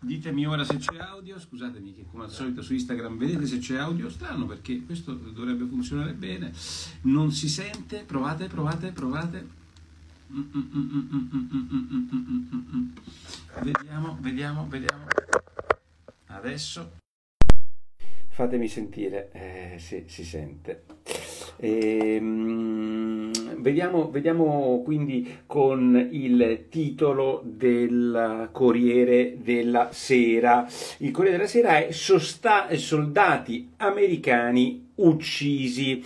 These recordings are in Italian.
Ditemi ora se c'è audio, scusatemi che come al solito su Instagram vedete se c'è audio, strano perché questo dovrebbe funzionare bene, non si sente, provate, provate, provate. Vediamo, vediamo, vediamo. Adesso fatemi sentire eh, se si sente. Ehm, vediamo, vediamo quindi con il titolo del Corriere della Sera. Il Corriere della Sera è Soldati americani uccisi.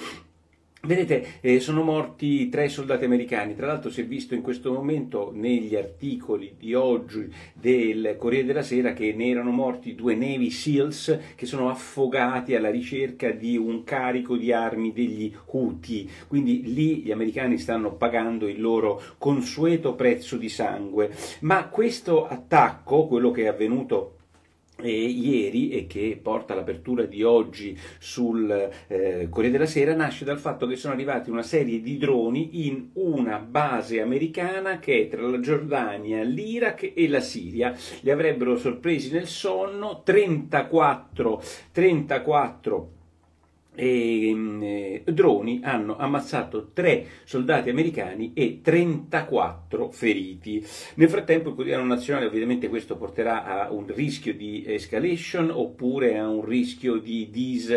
Vedete, eh, sono morti tre soldati americani, tra l'altro si è visto in questo momento negli articoli di oggi del Corriere della Sera che ne erano morti due Navy SEALs che sono affogati alla ricerca di un carico di armi degli Houthi, quindi lì gli americani stanno pagando il loro consueto prezzo di sangue. Ma questo attacco, quello che è avvenuto ieri e che porta all'apertura di oggi sul eh, Corriere della Sera nasce dal fatto che sono arrivati una serie di droni in una base americana che è tra la Giordania, l'Iraq e la Siria. Li avrebbero sorpresi nel sonno 34, 34 e, eh, droni hanno ammazzato tre soldati americani e 34 feriti. Nel frattempo il quotidiano nazionale ovviamente questo porterà a un rischio di escalation oppure a un rischio di dis,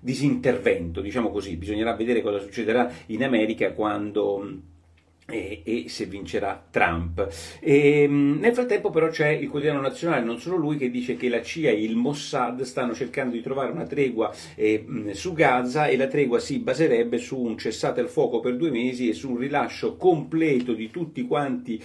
disintervento, diciamo così. Bisognerà vedere cosa succederà in America quando e, e, se vincerà Trump. E, ehm, nel frattempo però c'è il quotidiano nazionale, non solo lui, che dice che la CIA e il Mossad stanno cercando di trovare una tregua eh, su Gaza e la tregua si baserebbe su un cessate il fuoco per due mesi e su un rilascio completo di tutti quanti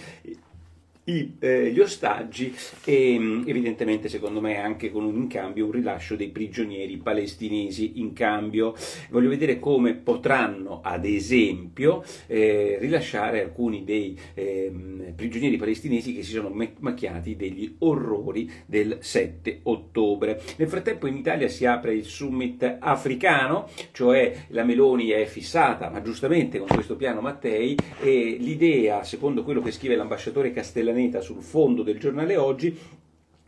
i, eh, gli ostaggi e mm, evidentemente secondo me anche con un incambio un rilascio dei prigionieri palestinesi in cambio. Voglio vedere come potranno ad esempio eh, rilasciare alcuni dei eh, prigionieri palestinesi che si sono macchiati degli orrori del 7 ottobre. Nel frattempo in Italia si apre il summit africano cioè la Meloni è fissata ma giustamente con questo piano Mattei e l'idea secondo quello che scrive l'ambasciatore Castellanesi pianeta sul fondo del giornale oggi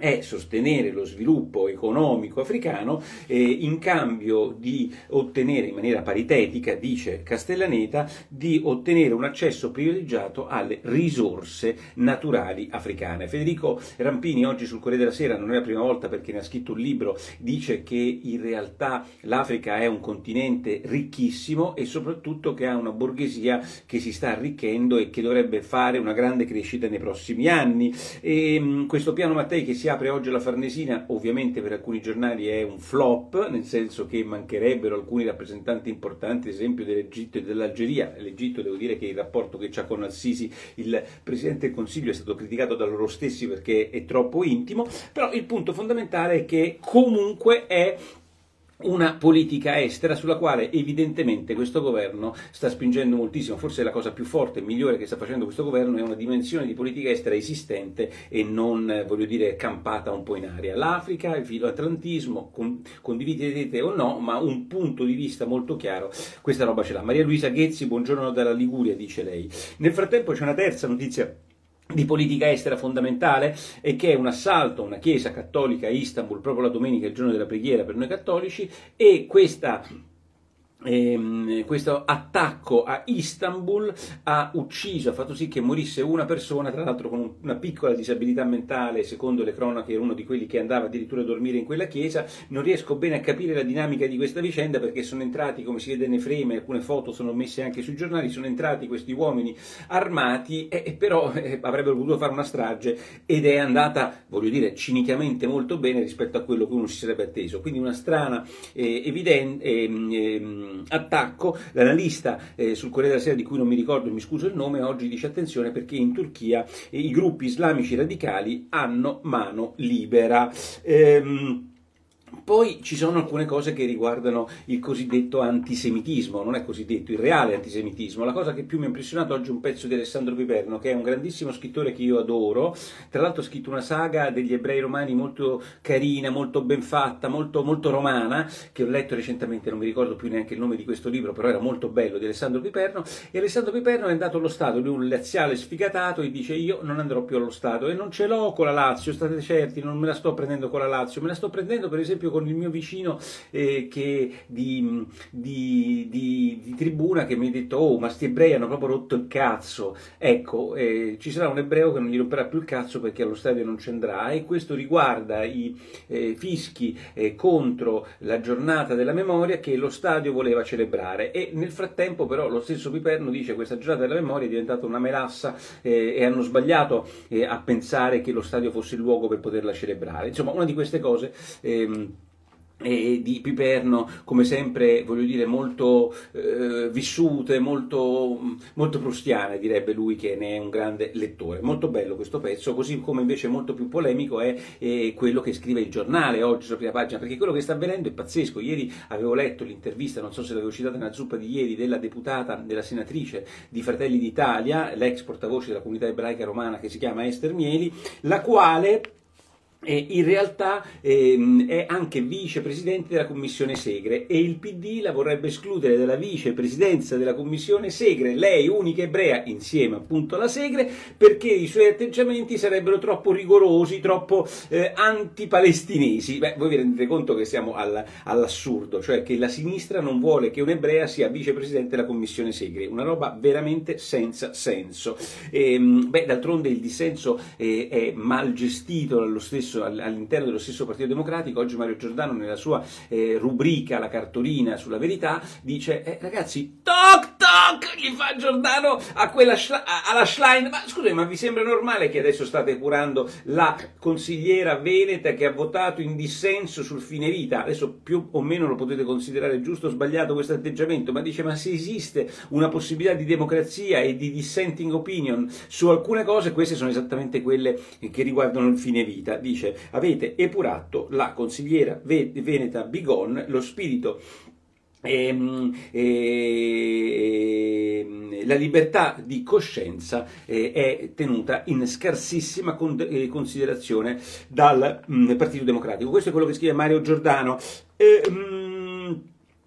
è sostenere lo sviluppo economico africano eh, in cambio di ottenere in maniera paritetica, dice Castellaneta, di ottenere un accesso privilegiato alle risorse naturali africane. Federico Rampini oggi sul Corriere della Sera, non è la prima volta perché ne ha scritto un libro, dice che in realtà l'Africa è un continente ricchissimo e soprattutto che ha una borghesia che si sta arricchendo e che dovrebbe fare una grande crescita nei prossimi anni. E, questo piano Mattei che si apre oggi la Farnesina, ovviamente per alcuni giornali è un flop, nel senso che mancherebbero alcuni rappresentanti importanti, ad esempio dell'Egitto e dell'Algeria. L'Egitto devo dire che il rapporto che c'ha con Al-Sisi, il Presidente del Consiglio, è stato criticato da loro stessi perché è troppo intimo, però il punto fondamentale è che comunque è una politica estera sulla quale evidentemente questo governo sta spingendo moltissimo, forse la cosa più forte e migliore che sta facendo questo governo è una dimensione di politica estera esistente e non, voglio dire, campata un po' in aria. L'Africa, il filoatlantismo, con, condividete o no, ma un punto di vista molto chiaro, questa roba ce l'ha. Maria Luisa Ghezzi, buongiorno dalla Liguria, dice lei. Nel frattempo c'è una terza notizia di politica estera fondamentale e che è un assalto a una chiesa cattolica a Istanbul proprio la domenica, il giorno della preghiera per noi cattolici e questa Ehm, questo attacco a Istanbul ha ucciso, ha fatto sì che morisse una persona, tra l'altro con una piccola disabilità mentale, secondo le cronache era uno di quelli che andava addirittura a dormire in quella chiesa. Non riesco bene a capire la dinamica di questa vicenda perché sono entrati, come si vede nei frame, alcune foto sono messe anche sui giornali, sono entrati questi uomini armati e, e però eh, avrebbero potuto fare una strage ed è andata, voglio dire, cinicamente molto bene rispetto a quello che uno si sarebbe atteso. Quindi una strana, eh, evidente... Eh, attacco. L'analista eh, sul Corriere della Sera, di cui non mi ricordo, mi scuso il nome, oggi dice attenzione perché in Turchia i gruppi islamici radicali hanno mano libera. Ehm, poi ci sono alcune cose che riguardano il cosiddetto antisemitismo, non è cosiddetto il reale antisemitismo. La cosa che più mi ha impressionato oggi è un pezzo di Alessandro Piperno, che è un grandissimo scrittore che io adoro. Tra l'altro ha scritto una saga degli ebrei romani molto carina, molto ben fatta, molto, molto romana, che ho letto recentemente, non mi ricordo più neanche il nome di questo libro, però era molto bello, di Alessandro Piperno. E Alessandro Piperno è andato allo Stato, lui un laziale sfigatato, e dice io non andrò più allo Stato e non ce l'ho con la Lazio, state certi, non me la sto prendendo con la Lazio, me la sto prendendo per esempio con il mio vicino eh, che, di, di, di, di, tribuna che mi ha detto oh ma sti ebrei hanno proprio rotto il cazzo. Ecco eh, ci sarà un ebreo che non gli romperà più il cazzo perché allo stadio non ci andrà e questo riguarda i eh, fischi eh, contro la giornata della memoria che lo stadio voleva celebrare. E nel frattempo però lo stesso Piperno dice che questa giornata della memoria è diventata una melassa eh, e hanno sbagliato eh, a pensare che lo stadio fosse il luogo per poterla celebrare. Insomma una di queste cose ehm, e di Piperno, come sempre, voglio dire, molto eh, vissute, molto, molto prustiane, direbbe lui che ne è un grande lettore. Molto bello questo pezzo, così come invece molto più polemico è, è quello che scrive il giornale oggi sulla prima pagina, perché quello che sta avvenendo è pazzesco. Ieri avevo letto l'intervista, non so se l'avevo citata nella zuppa di ieri, della deputata, della senatrice di Fratelli d'Italia, l'ex portavoce della comunità ebraica romana che si chiama Esther Mieli, la quale e in realtà ehm, è anche vicepresidente della commissione Segre e il PD la vorrebbe escludere dalla vicepresidenza della commissione Segre, lei unica ebrea insieme appunto alla Segre, perché i suoi atteggiamenti sarebbero troppo rigorosi, troppo eh, antipalestinesi. Beh, voi vi rendete conto che siamo alla, all'assurdo, cioè che la sinistra non vuole che un'ebrea sia vicepresidente della commissione Segre, una roba veramente senza senso. Ehm, beh, d'altronde il dissenso eh, è mal gestito dallo stesso stesso, all'interno dello stesso Partito Democratico, oggi Mario Giordano nella sua eh, rubrica La cartolina sulla verità dice eh, ragazzi toc toc gli fa Giordano a quella alla Schlein. Ma scusate ma vi sembra normale che adesso state curando la consigliera veneta che ha votato in dissenso sul fine vita? Adesso più o meno lo potete considerare giusto o sbagliato questo atteggiamento ma dice ma se esiste una possibilità di democrazia e di dissenting opinion su alcune cose queste sono esattamente quelle che riguardano il fine vita. Dice dice avete epurato la consigliera veneta Bigon, lo spirito e, ehm, e, ehm, la libertà di coscienza eh, è tenuta in scarsissima eh, considerazione dal mm, Partito Democratico. Questo è quello che scrive Mario Giordano. E, mh, mm,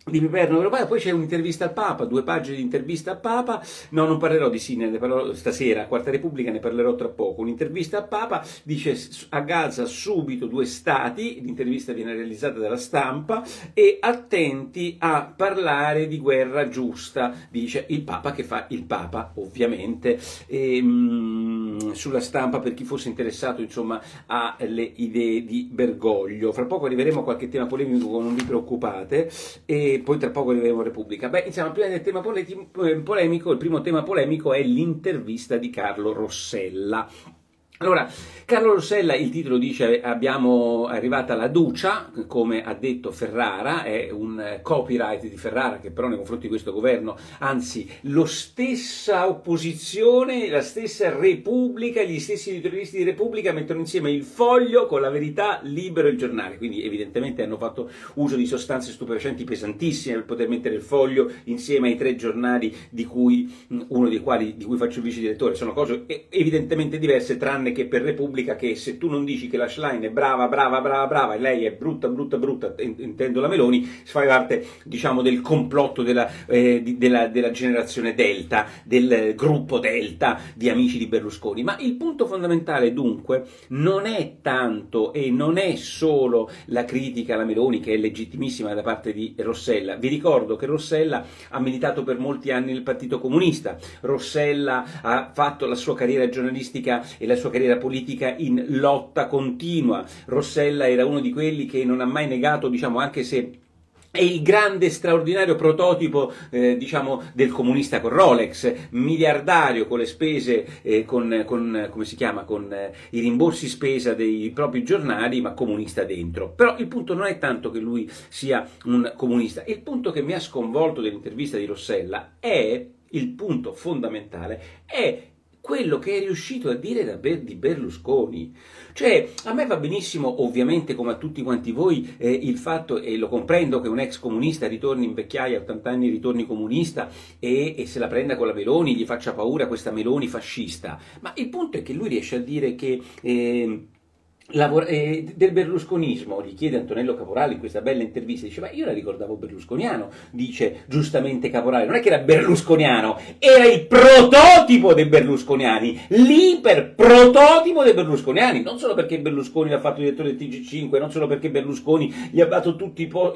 di Piperno Europeo, poi c'è un'intervista al Papa, due pagine di intervista al Papa, no non parlerò di Sine, ne parlerò stasera, Quarta Repubblica ne parlerò tra poco, un'intervista al Papa dice a Gaza subito due stati, l'intervista viene realizzata dalla stampa e attenti a parlare di guerra giusta, dice il Papa che fa il Papa ovviamente, e, mh, sulla stampa per chi fosse interessato insomma alle idee di Bergoglio, fra poco arriveremo a qualche tema polemico, non vi preoccupate. E, poi tra poco arriveremo a Repubblica. Beh, insomma, prima del tema polemico, il primo tema polemico è l'intervista di Carlo Rossella. Allora, Carlo Rossella, il titolo dice abbiamo arrivata la ducia, come ha detto Ferrara, è un copyright di Ferrara che però nei confronti di questo governo, anzi lo stessa opposizione, la stessa Repubblica, gli stessi editorialisti di Repubblica mettono insieme il foglio con la verità libero il giornale, quindi evidentemente hanno fatto uso di sostanze stupefacenti pesantissime per poter mettere il foglio insieme ai tre giornali di cui uno dei quali di cui faccio il vice direttore, sono cose evidentemente diverse tranne tranne che per Repubblica che se tu non dici che la Schlein è brava, brava, brava, brava e lei è brutta, brutta, brutta, intendo la Meloni, fai parte diciamo del complotto della, eh, di, della, della generazione Delta, del gruppo Delta di amici di Berlusconi. Ma il punto fondamentale dunque non è tanto e non è solo la critica alla Meloni che è legittimissima da parte di Rossella. Vi ricordo che Rossella ha militato per molti anni nel Partito Comunista, Rossella ha fatto la sua carriera giornalistica e la sua carriera politica in lotta continua. Rossella era uno di quelli che non ha mai negato, diciamo, anche se è il grande straordinario prototipo eh, diciamo, del comunista con Rolex, miliardario con le spese, eh, con, con, chiama, con eh, i rimborsi spesa dei propri giornali, ma comunista dentro. Però il punto non è tanto che lui sia un comunista, il punto che mi ha sconvolto dell'intervista di Rossella è, il punto fondamentale, è quello che è riuscito a dire Ber- di Berlusconi. Cioè, a me va benissimo, ovviamente, come a tutti quanti voi, eh, il fatto, e lo comprendo, che un ex comunista ritorni in vecchiaia, a 80 anni ritorni comunista e, e, se la prenda con la Meloni, gli faccia paura questa Meloni fascista. Ma il punto è che lui riesce a dire che... Eh, Lavora, eh, del berlusconismo, gli chiede Antonello Caporale in questa bella intervista, dice ma io la ricordavo berlusconiano, dice giustamente Caporale, non è che era berlusconiano, era il prototipo dei berlusconiani, l'iper prototipo dei berlusconiani, non solo perché Berlusconi l'ha fatto direttore del TG5, non solo perché Berlusconi gli ha dato tutti i po-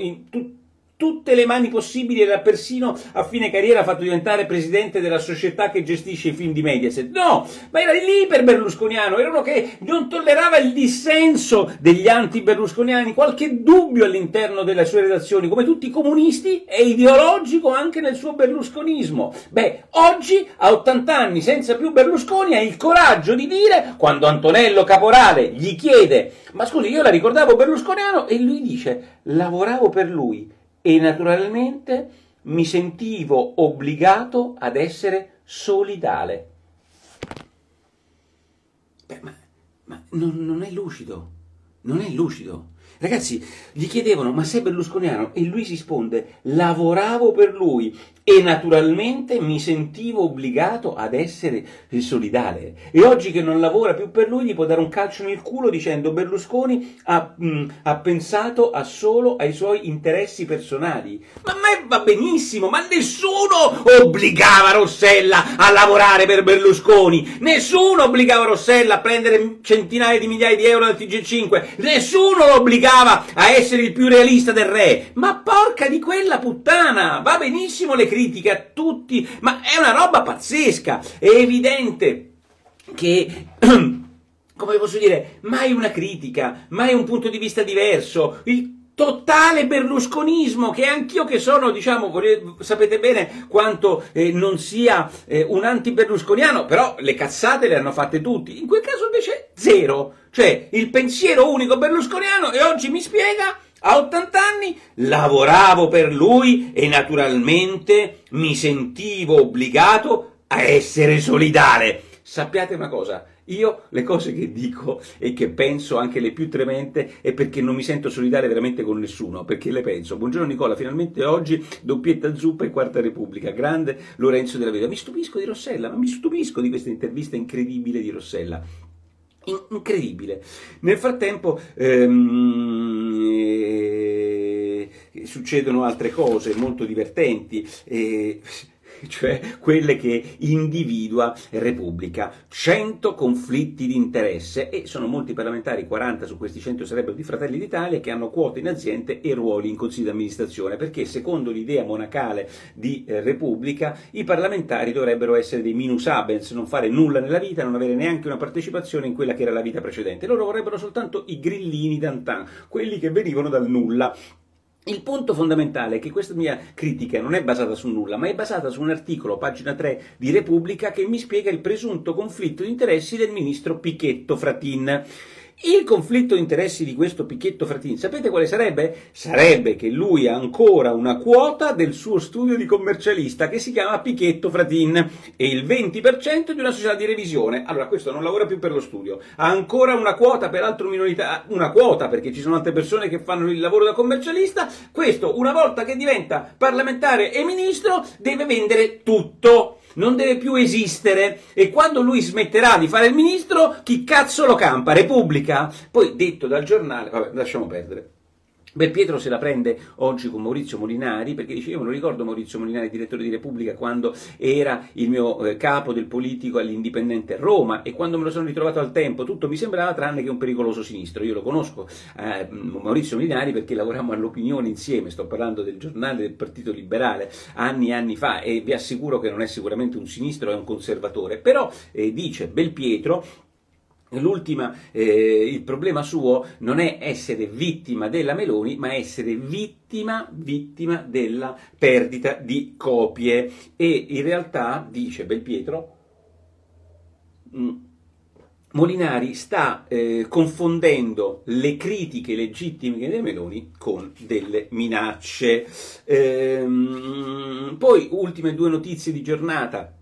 tutte le mani possibili era persino a fine carriera fatto diventare presidente della società che gestisce i film di Mediaset. No, ma era lì per berlusconiano, era uno che non tollerava il dissenso degli anti-berlusconiani, qualche dubbio all'interno delle sue redazioni, come tutti i comunisti, è ideologico anche nel suo berlusconismo. Beh, oggi, a 80 anni, senza più Berlusconi, ha il coraggio di dire, quando Antonello Caporale gli chiede, ma scusi, io la ricordavo berlusconiano, e lui dice, lavoravo per lui e naturalmente mi sentivo obbligato ad essere solidale. Beh, ma, ma non, non è lucido, non è lucido. Ragazzi, gli chiedevano, ma sei berlusconiano? E lui risponde, lavoravo per lui e naturalmente mi sentivo obbligato ad essere solidale. E oggi che non lavora più per lui gli può dare un calcio nel culo dicendo Berlusconi ha, mh, mm, ha pensato a solo ai suoi interessi personali. Ma a me va benissimo, ma nessuno obbligava Rossella a lavorare per Berlusconi, nessuno obbligava Rossella a prendere centinaia di migliaia di euro dal TG5, nessuno lo obbligava a essere il più realista del re. Ma porca di quella puttana, va benissimo le critiche a tutti, ma è una roba pazzesca, è evidente che come posso dire, mai una critica, mai un punto di vista diverso, il totale berlusconismo che anch'io che sono, diciamo, sapete bene quanto eh, non sia eh, un anti-berlusconiano, però le cazzate le hanno fatte tutti, in quel caso invece zero, cioè il pensiero unico berlusconiano e oggi mi spiega a 80 anni lavoravo per lui e naturalmente mi sentivo obbligato a essere solidale. Sappiate una cosa, io le cose che dico e che penso, anche le più tremende, è perché non mi sento solidale veramente con nessuno, perché le penso. Buongiorno Nicola, finalmente oggi doppietta zuppa e quarta repubblica, grande Lorenzo della Veda. Mi stupisco di Rossella, ma mi stupisco di questa intervista incredibile di Rossella incredibile. Nel frattempo ehm, eh, succedono altre cose molto divertenti. Eh, cioè quelle che individua Repubblica. 100 conflitti di interesse e sono molti parlamentari, 40 su questi 100 sarebbero di Fratelli d'Italia, che hanno quote in aziende e ruoli in consiglio di amministrazione, perché secondo l'idea monacale di eh, Repubblica i parlamentari dovrebbero essere dei minus abens, non fare nulla nella vita, non avere neanche una partecipazione in quella che era la vita precedente. Loro vorrebbero soltanto i grillini d'antan, quelli che venivano dal nulla il punto fondamentale è che questa mia critica non è basata su nulla, ma è basata su un articolo, pagina 3 di Repubblica, che mi spiega il presunto conflitto di interessi del ministro Pichetto Fratin. Il conflitto di interessi di questo Pichetto Fratin, sapete quale sarebbe? Sarebbe che lui ha ancora una quota del suo studio di commercialista che si chiama Pichetto Fratin e il 20% di una società di revisione. Allora, questo non lavora più per lo studio, ha ancora una quota, peraltro minorità, una quota perché ci sono altre persone che fanno il lavoro da commercialista. Questo, una volta che diventa parlamentare e ministro, deve vendere tutto non deve più esistere e quando lui smetterà di fare il ministro, chi cazzo lo campa? Repubblica? Poi detto dal giornale, vabbè, lasciamo perdere. Belpietro se la prende oggi con Maurizio Molinari, perché dice io me lo ricordo Maurizio Molinari, direttore di Repubblica, quando era il mio eh, capo del politico all'Indipendente Roma e quando me lo sono ritrovato al tempo tutto mi sembrava tranne che un pericoloso sinistro. Io lo conosco, eh, Maurizio Molinari, perché lavorammo all'opinione insieme, sto parlando del giornale del Partito Liberale anni e anni fa e vi assicuro che non è sicuramente un sinistro, è un conservatore, però eh, dice Belpietro L'ultima, eh, il problema suo non è essere vittima della Meloni, ma essere vittima, vittima della perdita di copie. E in realtà, dice Belpietro, mm, Molinari sta eh, confondendo le critiche legittime delle Meloni con delle minacce. Ehm, poi, ultime due notizie di giornata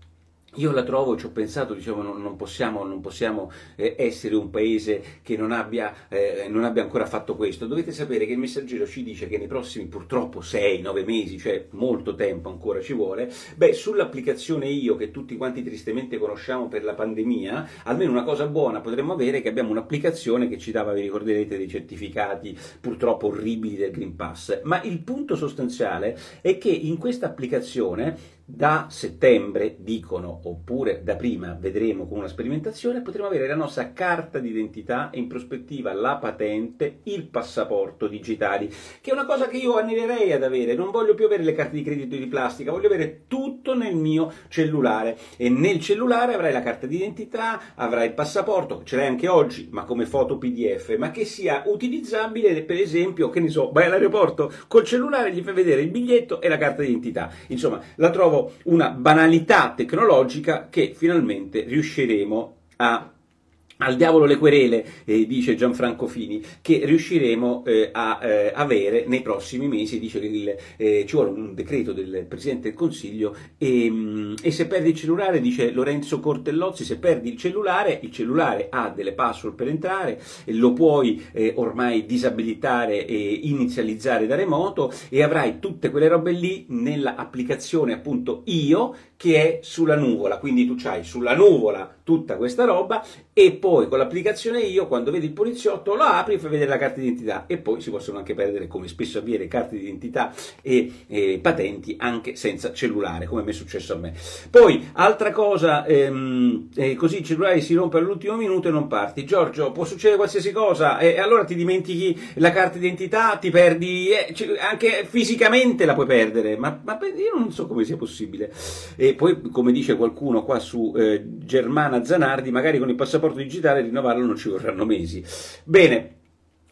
io la trovo, ci ho pensato, diciamo, non, non possiamo, non possiamo eh, essere un paese che non abbia, eh, non abbia, ancora fatto questo. Dovete sapere che il messaggero ci dice che nei prossimi purtroppo 6-9 mesi, cioè molto tempo ancora ci vuole, beh, sull'applicazione Io che tutti quanti tristemente conosciamo per la pandemia, almeno una cosa buona potremmo avere che abbiamo un'applicazione che ci dava, vi ricorderete, dei certificati purtroppo orribili del Green Pass. Ma il punto sostanziale è che in questa applicazione da settembre, dicono, oppure da prima, vedremo con una sperimentazione, potremo avere la nostra carta d'identità e in prospettiva la patente, il passaporto digitali, che è una cosa che io anirei ad avere. Non voglio più avere le carte di credito di plastica, voglio avere tutto nel mio cellulare. E nel cellulare avrai la carta d'identità, avrai il passaporto, ce l'hai anche oggi, ma come foto PDF, ma che sia utilizzabile, per esempio, che ne so, vai all'aeroporto col cellulare, gli fai vedere il biglietto e la carta d'identità. Insomma, la trovo una banalità tecnologica che finalmente riusciremo a al diavolo le querele, eh, dice Gianfranco Fini, che riusciremo eh, a eh, avere nei prossimi mesi. Dice che il, eh, ci vuole un decreto del Presidente del Consiglio e, mm, e, se perdi il cellulare, dice Lorenzo Cortellozzi, se perdi il cellulare, il cellulare ha delle password per entrare, lo puoi eh, ormai disabilitare e inizializzare da remoto e avrai tutte quelle robe lì nell'applicazione appunto Io che è sulla nuvola. Quindi tu hai sulla nuvola tutta questa roba e poi con l'applicazione io quando vedi il poliziotto lo apri e fai vedere la carta d'identità. E poi si possono anche perdere come spesso avviene carte d'identità e, e patenti anche senza cellulare come mi è successo a me. Poi altra cosa ehm, eh, così il cellulare si rompe all'ultimo minuto e non parti. Giorgio può succedere qualsiasi cosa? E, e allora ti dimentichi la carta d'identità ti perdi eh, cioè, anche fisicamente la puoi perdere ma, ma, io non so come sia possibile. E poi come dice qualcuno qua su eh, Germana Zanardi, magari con il passaporto digitale rinnovarlo non ci vorranno mesi. Bene,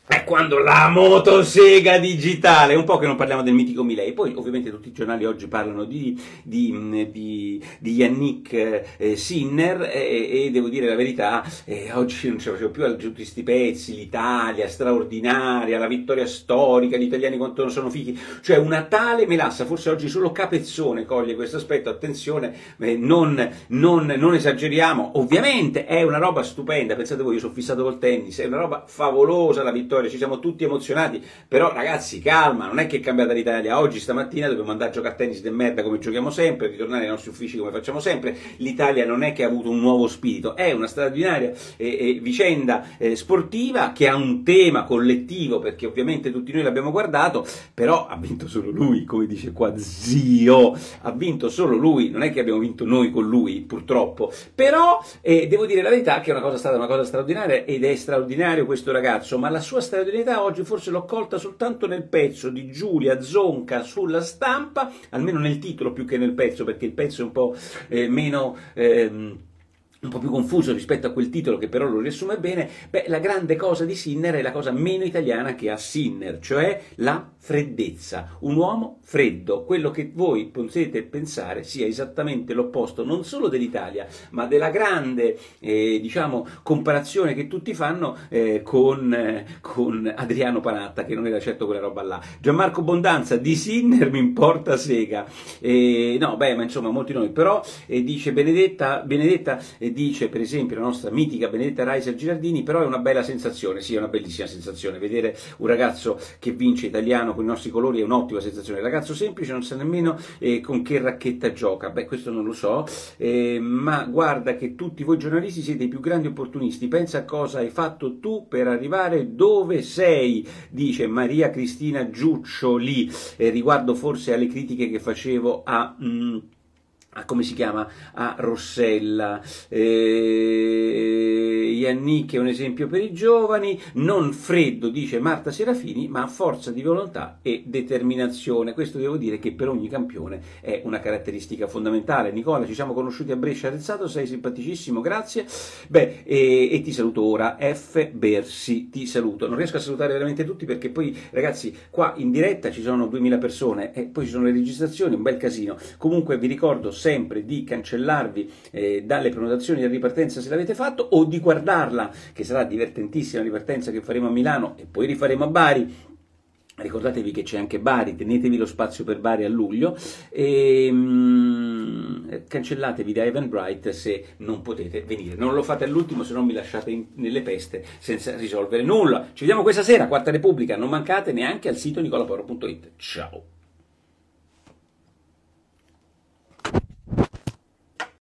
è quando la motosega digitale, un po' che non parliamo del mitico Milei, poi ovviamente tutti i giornali oggi parlano di, di, di, di Yannick eh, Sinner e, e, devo dire la verità, eh, oggi non ce la facevo più a tutti questi pezzi, l'Italia straordinaria, la vittoria storica, gli italiani quanto non sono fighi, cioè una tale melassa, forse oggi solo Capezzone coglie questo aspetto, attenzione, eh, non, non, non esageriamo, ovviamente è una roba stupenda, pensate voi, io sono fissato col tennis, è una roba favolosa la vittoria vittoria, ci siamo tutti emozionati, però ragazzi calma, non è che è cambiata l'Italia, oggi stamattina dobbiamo andare a giocare a tennis di merda come giochiamo sempre, ritornare ai nostri uffici come facciamo sempre, l'Italia non è che ha avuto un nuovo spirito, è una straordinaria eh, eh, vicenda eh, sportiva che ha un tema collettivo, perché ovviamente tutti noi l'abbiamo guardato, però ha vinto solo lui, come dice qua zio, ha vinto solo lui, non è che abbiamo vinto noi con lui purtroppo, però eh, devo dire la verità che è una cosa stata una cosa straordinaria ed è straordinario questo ragazzo, ma la sua straordinarietà oggi forse l'ho colta soltanto nel pezzo di Giulia Zonca sulla stampa, almeno nel titolo più che nel pezzo, perché il pezzo è un po' eh, meno... Ehm, un po' più confuso rispetto a quel titolo che però lo riassume bene, beh, la grande cosa di Sinner è la cosa meno italiana che ha Sinner, cioè la freddezza. Un uomo freddo, quello che voi potete pensare sia esattamente l'opposto non solo dell'Italia, ma della grande, eh, diciamo, comparazione che tutti fanno eh, con, eh, con, Adriano Panatta, che non era certo quella roba là. Gianmarco Bondanza, di Sinner mi importa sega. no, beh, ma insomma, molti nomi. Però eh, dice Benedetta, Benedetta eh, dice per esempio la nostra mitica Benedetta Reiser Girardini, però è una bella sensazione, sì è una bellissima sensazione, vedere un ragazzo che vince italiano con i nostri colori è un'ottima sensazione, ragazzo semplice non sa nemmeno eh, con che racchetta gioca, beh questo non lo so, eh, ma guarda che tutti voi giornalisti siete i più grandi opportunisti, pensa a cosa hai fatto tu per arrivare dove sei, dice Maria Cristina Giuccioli, eh, riguardo forse alle critiche che facevo a... Mm, a come si chiama? A Rossella. Eh, Yannick è un esempio per i giovani, non freddo, dice Marta Serafini, ma forza di volontà e determinazione. Questo devo dire che per ogni campione è una caratteristica fondamentale. Nicola, ci siamo conosciuti a Brescia Arezzato, sei simpaticissimo, grazie. Beh, e, e ti saluto ora, F. Bersi, ti saluto. Non riesco a salutare veramente tutti perché poi, ragazzi, qua in diretta ci sono 2000 persone e poi ci sono le registrazioni, un bel casino. Comunque vi ricordo sempre di cancellarvi eh, dalle prenotazioni di ripartenza se l'avete fatto o di guardarla, che sarà divertentissima la ripartenza che faremo a Milano e poi rifaremo a Bari Ricordatevi che c'è anche Bari, tenetevi lo spazio per Bari a luglio e um, cancellatevi da Eventbrite se non potete venire. Non lo fate all'ultimo se non mi lasciate in, nelle peste senza risolvere nulla. Ci vediamo questa sera, Quarta Repubblica, non mancate neanche al sito nicolaporo.it. Ciao!